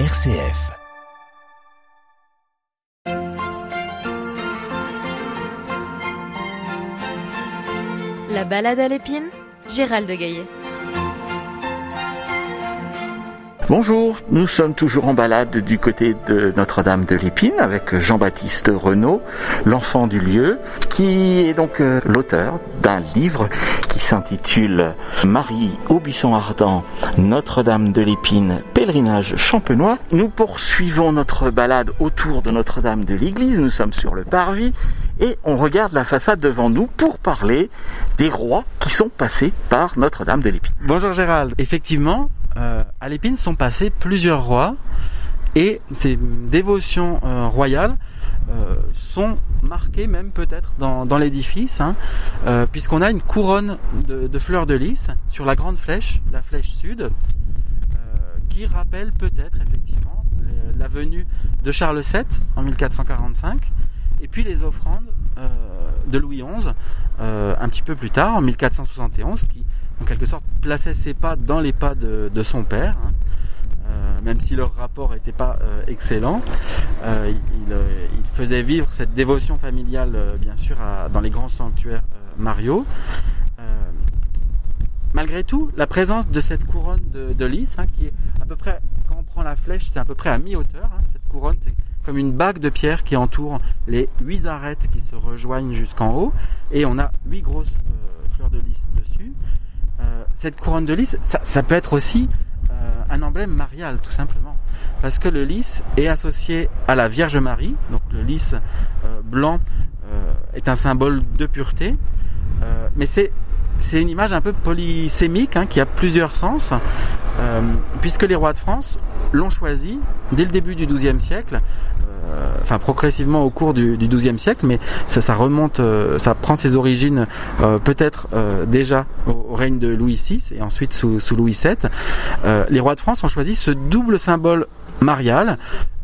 RCF. La balade à l'épine, Gérald de Gaillet. Bonjour, nous sommes toujours en balade du côté de Notre-Dame de l'Épine avec Jean-Baptiste Renaud, l'enfant du lieu, qui est donc euh, l'auteur d'un livre qui s'intitule Marie au buisson ardent, Notre-Dame de l'Épine, pèlerinage champenois. Nous poursuivons notre balade autour de Notre-Dame de l'Église, nous sommes sur le parvis et on regarde la façade devant nous pour parler des rois qui sont passés par Notre-Dame de l'Épine. Bonjour Gérald, effectivement, à l'épine sont passés plusieurs rois et ces dévotions euh, royales euh, sont marquées même peut-être dans, dans l'édifice, hein, euh, puisqu'on a une couronne de, de fleurs de lys sur la grande flèche, la flèche sud, euh, qui rappelle peut-être effectivement la venue de Charles VII en 1445, et puis les offrandes euh, de Louis XI euh, un petit peu plus tard, en 1471, qui en quelque sorte plaçait ses pas dans les pas de, de son père, hein. Euh, même si leur rapport n'était pas euh, excellent. Euh, il, euh, il faisait vivre cette dévotion familiale, euh, bien sûr, à- dans les grands sanctuaires euh, Mario. Euh, malgré tout, la présence de cette couronne de, de lys, hein, qui est à peu près, quand on prend la flèche, c'est à peu près à mi-hauteur. hein, cette couronne, c'est comme une bague de pierre qui entoure les huit arêtes qui se rejoignent jusqu'en haut, et on a huit grosses euh, fleurs de lys dessus. Euh, cette couronne de lys, ça, peut être aussi euh, un emblème marial, tout simplement, parce que le lys est associé à la Vierge Marie, donc le lys euh, blanc est un symbole de pureté, mais c'est une image un peu polysémique hein, qui a plusieurs sens, puisque les rois de France l'ont choisi dès le début du XIIe siècle, enfin progressivement au cours du, du XIIe siècle, mais ça, remonte, euh, ça prend ses origines euh, peut-être euh, déjà au, règne de Louis VI et ensuite sous, Louis VII. Euh, les rois de France ont choisi ce double symbole marial,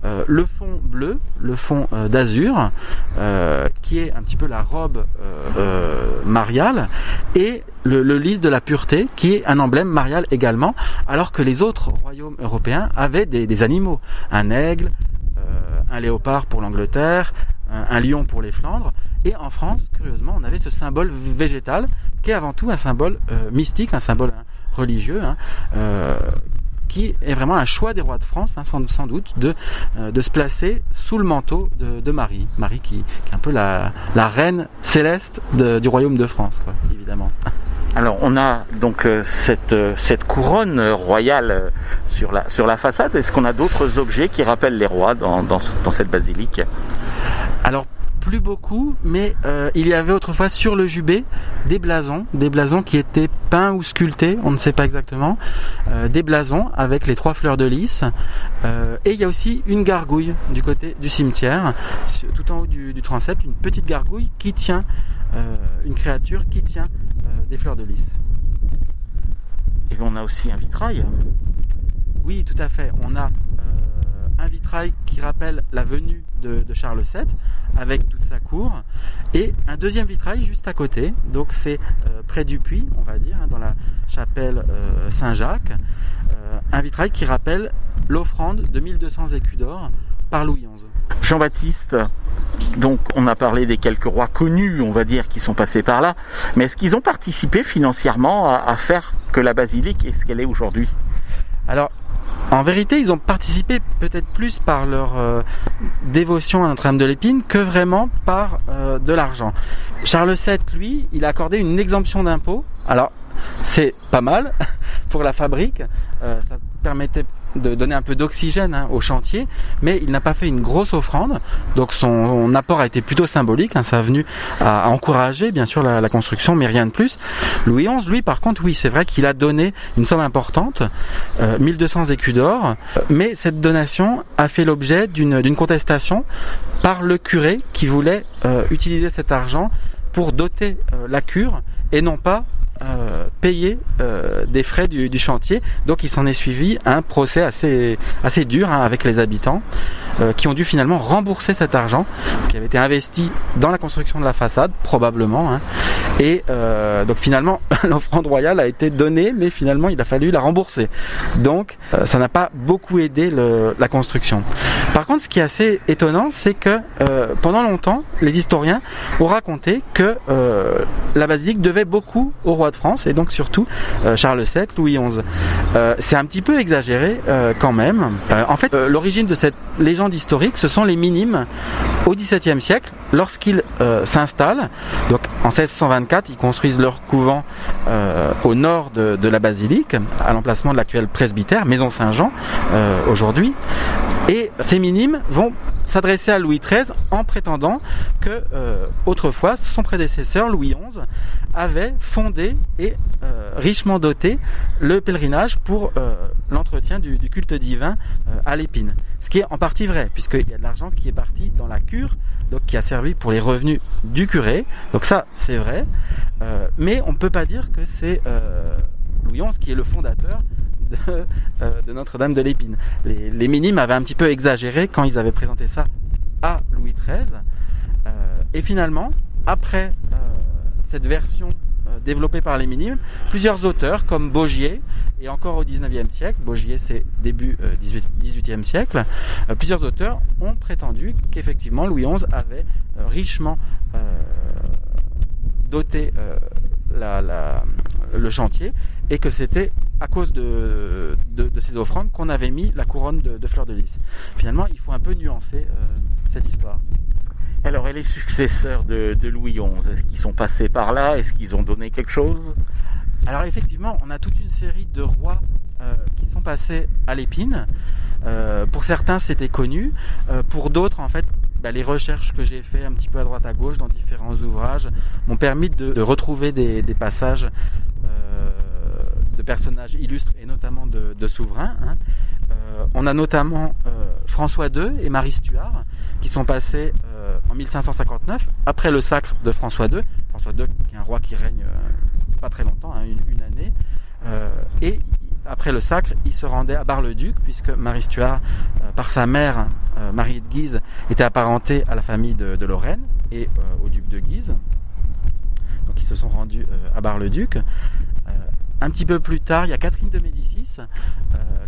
euh, le fond bleu, le fond euh, d'azur, euh, qui est un petit peu la robe euh, euh, mariale, et le, lys de la pureté, qui est un emblème marial également, alors que les autres royaumes européens avaient des, des animaux, un aigle, euh, un léopard pour l'Angleterre, un, un lion pour les Flandres, et en France, curieusement, on avait ce symbole végétal, qui est avant tout un symbole euh, mystique, un symbole hein, religieux, hein, euh, qui est vraiment un choix des rois de France, hein, sans, sans doute, de, euh, de se placer sous le manteau de, de Marie. Marie qui, qui est un peu la, la reine céleste de- du royaume de France, quoi, évidemment. Alors on a donc euh, cette, euh, cette couronne euh, royale sur la, sur la façade. Est-ce qu'on a d'autres objets qui rappellent les rois dans, dans, dans cette basilique? Alors, plus beaucoup, mais euh, il y avait autrefois sur le jubé des blasons, des blasons qui étaient peints ou sculptés, on ne sait pas exactement, euh, des blasons avec les trois fleurs de lys. Euh, et il y a aussi une gargouille du côté du cimetière, tout en haut du, du transept, une petite gargouille qui tient, une créature qui tient des fleurs de lys. Et on a aussi un vitrail. Oui, tout à fait. On a un vitrail qui rappelle la venue de, de Charles VII avec toute sa cour et un deuxième vitrail juste à côté. Donc c'est euh, près du puits, on va dire, hein, dans la chapelle euh, Saint-Jacques. Euh, un vitrail qui rappelle l'offrande de 1200 écus d'or par Louis XI. Jean-Baptiste, donc on a parlé des quelques rois connus, on va dire, qui sont passés par là. Mais est-ce qu'ils ont participé financièrement à, à faire que la basilique est ce qu'elle est aujourd'hui? Alors, en vérité, ils ont participé peut-être plus par leur euh, dévotion à Notre-Dame de l'Épine que vraiment par euh, de l'argent. Charles VII, lui, il a accordé une exemption d'impôt. Alors, c'est pas mal pour la fabrique. Euh, ça permettait de donner un peu d'oxygène hein, au chantier, mais il n'a pas fait une grosse offrande. Donc son apport a été plutôt symbolique. hein, ça a venu à, encourager, bien sûr, la, construction, mais rien de plus. Louis XI, lui, par contre, oui, c'est vrai qu'il a donné une somme importante, euh, 1200 écus d'or, mais cette donation a fait l'objet d'une d'une contestation par le curé qui voulait euh, utiliser cet argent pour doter euh, la cure et non pas euh, payer euh, des frais du, chantier. Donc il s'en est suivi un procès assez, dur hein, avec les habitants euh, qui ont dû finalement rembourser cet argent qui avait été investi dans la construction de la façade, probablement, hein, Et donc finalement, l'offrande royale a été donnée, mais finalement, il a fallu la rembourser. Donc, ça n'a pas beaucoup aidé la construction. Par contre, ce qui est assez étonnant, c'est que euh, pendant longtemps, les historiens ont raconté que euh, la basilique devait beaucoup au roi de France et donc surtout euh, Charles VII, Louis XI. C'est un petit peu exagéré quand même. En fait, l'origine de cette légende historique, ce sont les minimes au XVIIe siècle, lorsqu'ils s'installent. Donc en 1624, ils construisent leur couvent au nord de, la basilique, à l'emplacement de l'actuel presbytère, Maison Saint-Jean, aujourd'hui. Minimes vont s'adresser à Louis XIII en prétendant que euh, autrefois son prédécesseur Louis XI avait fondé et euh, richement doté le pèlerinage pour euh, l'entretien du, du culte divin à l'épine. Ce qui est en partie vrai, puisqu'il y a de l'argent qui est parti dans la cure, donc qui a servi pour les revenus du curé. Donc ça, c'est vrai. Mais on ne peut pas dire que c'est Louis XI qui est le fondateur de, euh, de Notre-Dame de l'Épine. Les, minimes avaient un petit peu exagéré quand ils avaient présenté ça à Louis XIII. Euh, et finalement, après euh, cette version développée par les minimes, plusieurs auteurs comme Bogier et encore au 19e siècle, Bogier c'est début 18, 18e siècle, plusieurs auteurs ont prétendu qu'effectivement Louis XI avait richement doté le chantier et que c'était à cause de, de, de ces offrandes qu'on avait mis la couronne de, de fleurs de lys. Finalement, il faut un peu nuancer euh, cette histoire. Alors, et les successeurs de, de Louis XI, est-ce qu'ils sont passés par là? Est-ce qu'ils ont donné quelque chose? Alors effectivement, on a toute une série de rois euh, qui sont passés à l'épine. Euh, pour certains, c'était connu. Euh, pour d'autres, en fait, bah, les recherches que j'ai fait un petit peu à droite à gauche dans différents ouvrages m'ont permis de, de retrouver des, des passages de personnages illustres et notamment de, souverains. hein. Euh, on a notamment euh, François II et Marie Stuart qui sont passés euh, en 1559 après le sacre de François II. François II qui est un roi qui règne pas très longtemps, hein, une, année. Et après le sacre, il se rendait à Bar-le-Duc puisque Marie Stuart, par sa mère, Marie de Guise, était apparentée à la famille de, Lorraine et au duc de Guise. Donc ils se sont rendus à Bar-le-Duc. Un petit peu plus tard, il y a Catherine de Médicis euh,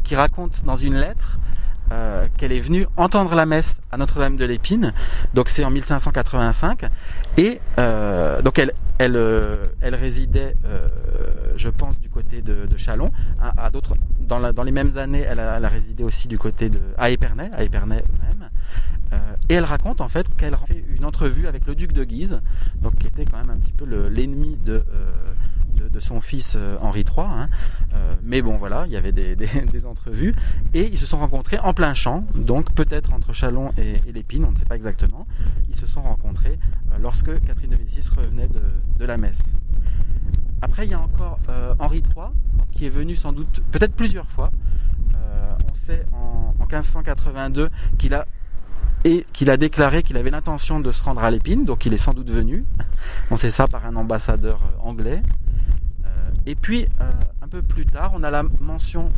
qui raconte dans une lettre euh, qu'elle est venue entendre la messe à Notre-Dame de l'Épine. Donc c'est en 1585 et euh, donc elle résidait, je pense, du côté de, dans, les mêmes années, elle a, résidé aussi du côté de à Épernay, à Épernay et elle raconte en fait qu'elle a fait une entrevue avec le duc de Guise, donc qui était quand même un petit peu le- l'ennemi de, euh, de, de son fils euh, Henri III. hein. Euh, mais bon, voilà, il y avait des, entrevues et ils se sont rencontrés en plein champ, donc peut-être entre Chalon et, et l'Épine, on ne sait pas exactement. Ils se sont rencontrés euh, lorsque Catherine de Médicis revenait de, de la messe. Après, il y a encore euh, Henri III, qui est venu sans doute peut-être plusieurs fois. Euh, on sait en 1582 qu'il a et qu'il a déclaré qu'il avait l'intention de se rendre à l'épine, donc il est sans doute venu. On sait ça par un ambassadeur euh, anglais. Euh, et puis, euh, un peu plus tard, on a la mention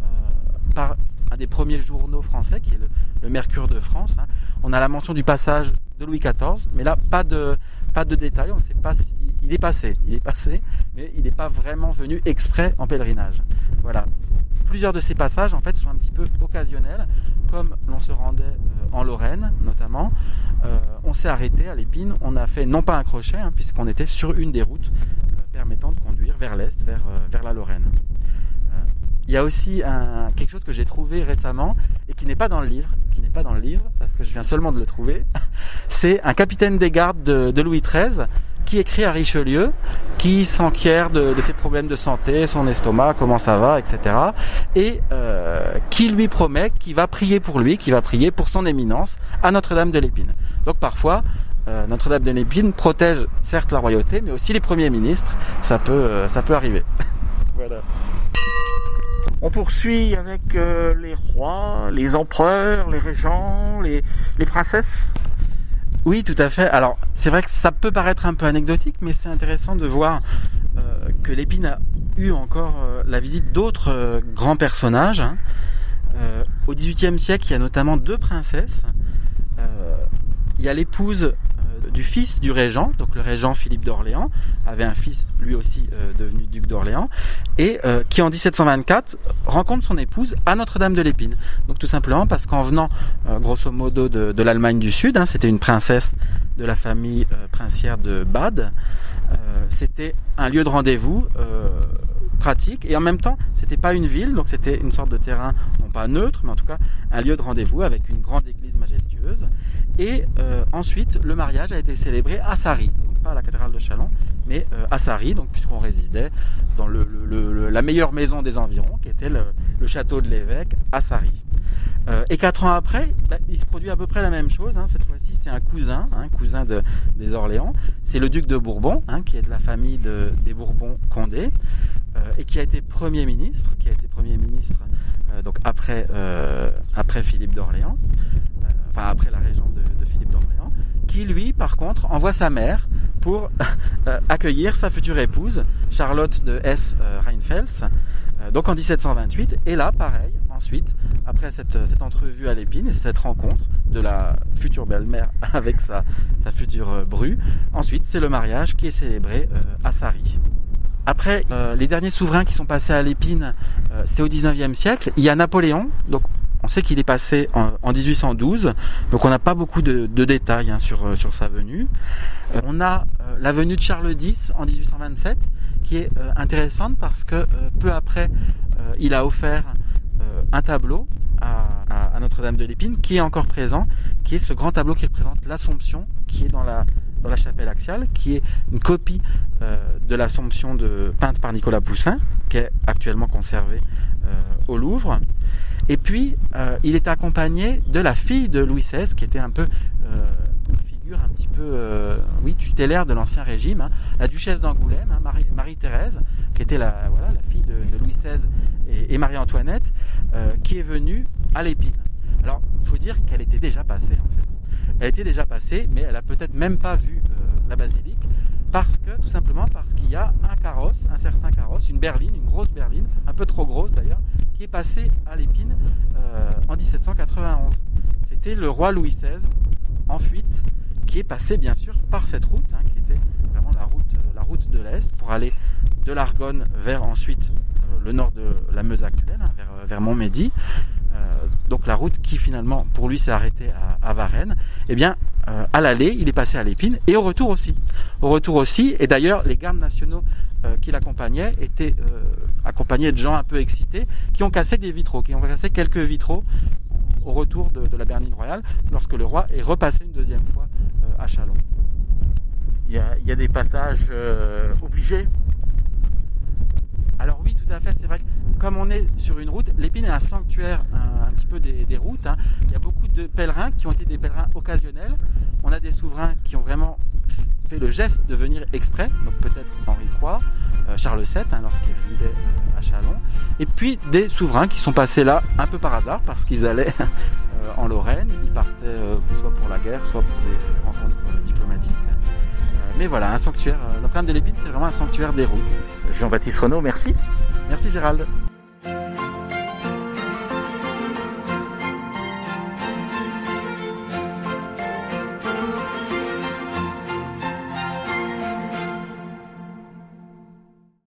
par un des premiers journaux français, qui est le, Mercure de France. hein. On a la mention du passage de Louis XIV, mais là, pas de, pas de détails. On sait pas il est passé, il est passé, mais il n'est pas vraiment venu exprès en pèlerinage. Voilà. Plusieurs de ces passages, en fait, sont un petit peu occasionnels, comme l'on se rendait en Lorraine, notamment. Euh, on s'est arrêté à l'épine. On a fait non pas un crochet, hein, puisqu'on était sur une des routes euh, permettant de conduire vers l'est, vers, euh, la Lorraine. Il y a aussi quelque chose que j'ai trouvé récemment et qui n'est pas dans le livre, qui n'est pas dans le livre parce que je viens seulement de le trouver. C'est un capitaine des gardes de, de Louis XIII qui écrit à Richelieu, qui s'enquiert de, ses problèmes de santé, son estomac, comment ça va, etc. Et euh, qui lui promet qu'il va prier pour lui, qu'il va prier pour son éminence à Notre-Dame de l'Épine. Donc parfois, euh, Notre-Dame de l'Épine protège certes la royauté, mais aussi les premiers ministres. Ça peut, euh, ça peut arriver. On poursuit avec les rois, les empereurs, les régents, les princesses? Oui, tout à fait. Alors, c'est vrai que ça peut paraître un peu anecdotique, mais c'est intéressant de voir euh, que l'épine a eu encore euh, la visite d'autres euh, grands personnages. hein. Au XVIIIe siècle, il y a notamment deux princesses. Il y a l'épouse du fils du régent, donc le régent Philippe d'Orléans, avait un fils lui aussi euh, devenu duc d'Orléans, et euh, qui en 1724 rencontre son épouse à Notre-Dame de l'Épine. Donc tout simplement parce qu'en venant grosso modo de, l'Allemagne du Sud, hein, c'était une princesse de la famille princière de Bade, c'était un lieu de rendez-vous pratique et en même temps c'était pas une ville donc c'était une sorte de terrain non pas neutre mais en tout cas un lieu de rendez-vous avec une grande église et euh, ensuite, le mariage a été célébré à Sari, donc pas à la cathédrale de Chalon, mais euh, à Sari, donc puisqu'on résidait dans la meilleure maison des environs, qui était le, château de l'évêque à Sari. Euh, et quatre ans après, bah, il se produit à peu près la même chose. Hein. Cette fois-ci, c'est un cousin, un hein, cousin de, des Orléans. C'est le duc de Bourbon, hein, qui est de la famille de, des Bourbons-Condé, et qui a été premier ministre, qui a été premier ministre donc après, après Philippe d'Orléans enfin après la région de, Philippe d'Orléans, qui lui, par contre, envoie sa mère pour euh, accueillir sa future épouse, Charlotte de Hesse-Rheinfels, euh, donc en 1728. Et là, pareil, ensuite, après cette, entrevue à l'épine et cette rencontre de la future belle-mère avec sa, future euh, bru, ensuite, c'est le mariage qui est célébré à Sari. Après, les derniers souverains qui sont passés à l'épine, c'est au 19e siècle. Il y a Napoléon, donc on sait qu'il est passé en, 1812, donc on n'a pas beaucoup de, détails hein, sur, sur sa venue. Euh, on a euh, la venue de Charles X en 1827, qui est euh, intéressante parce que peu après, il a offert un tableau à, Notre-Dame de l'Épine, qui est encore présent, qui est ce grand tableau qui représente l'Assomption, qui est dans la, chapelle axiale, qui est une copie de l'Assomption peinte par Nicolas Poussin, qui est actuellement conservée au Louvre. Et puis, euh, il était accompagné de la fille de Louis XVI, qui était un peu euh, une figure un petit peu, euh, oui, tutélaire de l'ancien régime, hein. la duchesse d'Angoulême, hein, Marie-Thérèse, qui était la, voilà, la fille de, Louis XVI et, Marie-Antoinette, qui est venue à l'épine. Alors, il faut dire qu'elle était déjà passée, en fait. Elle était déjà passée, mais elle a peut-être même pas vu la basilique, parce que, tout simplement parce qu'il y a un carrosse, un certain carrosse, une berline, une grosse berline, un peu trop grosse d'ailleurs, qui est passé à l'épine euh, en 1791. C'était le roi Louis XVI en fuite qui est passé bien sûr par cette route, hein, qui était vraiment la route, la route de l'Est, pour aller de l'Argonne vers ensuite euh, le nord de la Meuse actuelle, hein, vers, vers Montmédy. Euh, donc la route qui finalement pour lui s'est arrêtée à, Varennes, eh bien à l'aller il est passé à l'épine et au retour aussi. Au retour aussi, et d'ailleurs les gardes nationaux euh, qui l'accompagnaient étaient euh, accompagnés de gens un peu excités qui ont cassé des vitraux, qui ont cassé quelques vitraux au retour de, la berline royale lorsque le roi est repassé une deuxième fois euh, à Chalon. Il y, a, des passages obligés alors oui, tout à fait. C'est vrai que comme on est sur une route, l'épine est un sanctuaire un, petit peu des, routes. Hein. Il y a beaucoup de pèlerins qui ont été des pèlerins occasionnels. On a des souverains qui ont vraiment fait le geste de venir exprès, donc peut-être Henri III, euh, Charles VII, hein, lorsqu'il résidait euh, à Chalon, et puis des souverains qui sont passés là un peu par hasard parce qu'ils allaient euh, en Lorraine, ils partaient soit pour la guerre, soit pour des rencontres diplomatiques. mais voilà, un sanctuaire, Notre-Dame de l'Épine, c'est vraiment un sanctuaire des roues. Jean-Baptiste Renaud, merci. Merci Gérald.